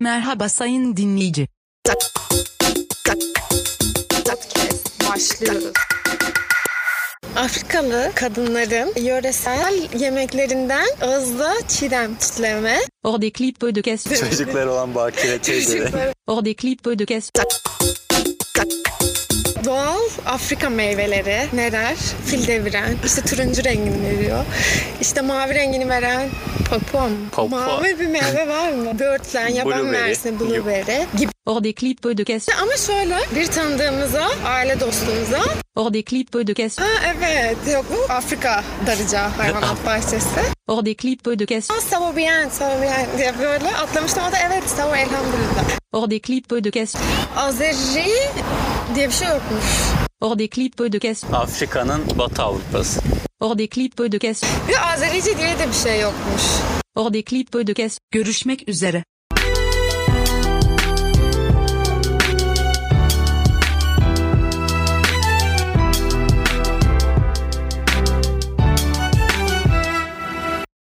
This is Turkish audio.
Merhaba sayın dinleyici. Podcast başlıyoruz. Afrikalı kadınların yöresel yemeklerinden ağızda çiğdem çitleme. Peu de questions. Çocuklar olan bakire clips peu de questions. Doğal Afrika meyveleri neler? Fil deviren, işte turuncu rengini veriyor. İşte mavi rengini veren popom. Popo. Mavi bir meyve var mı? Böğürtlen, yaban mersini, blueberry gibi. Hors des clips peu de questions. Ama şöyle bir tanıdığımıza, aile dostumuza Hors des clips peu de ha evet yok bu Afrika darıca hayvanat bahçesi. Hors des clips peu de questions. Ah, ça va bien, ça va bien diye böyle atlamıştım. O da evet, va elhamdülillah. Hors des clips peu de. Azeri diye bir şey yokmuş. Clips peu de questions. Afrika'nın Batı Avrupası. Clips peu de questions. Bir Azerice diye de bir şey yokmuş. Clips peu de questions. Görüşmek üzere.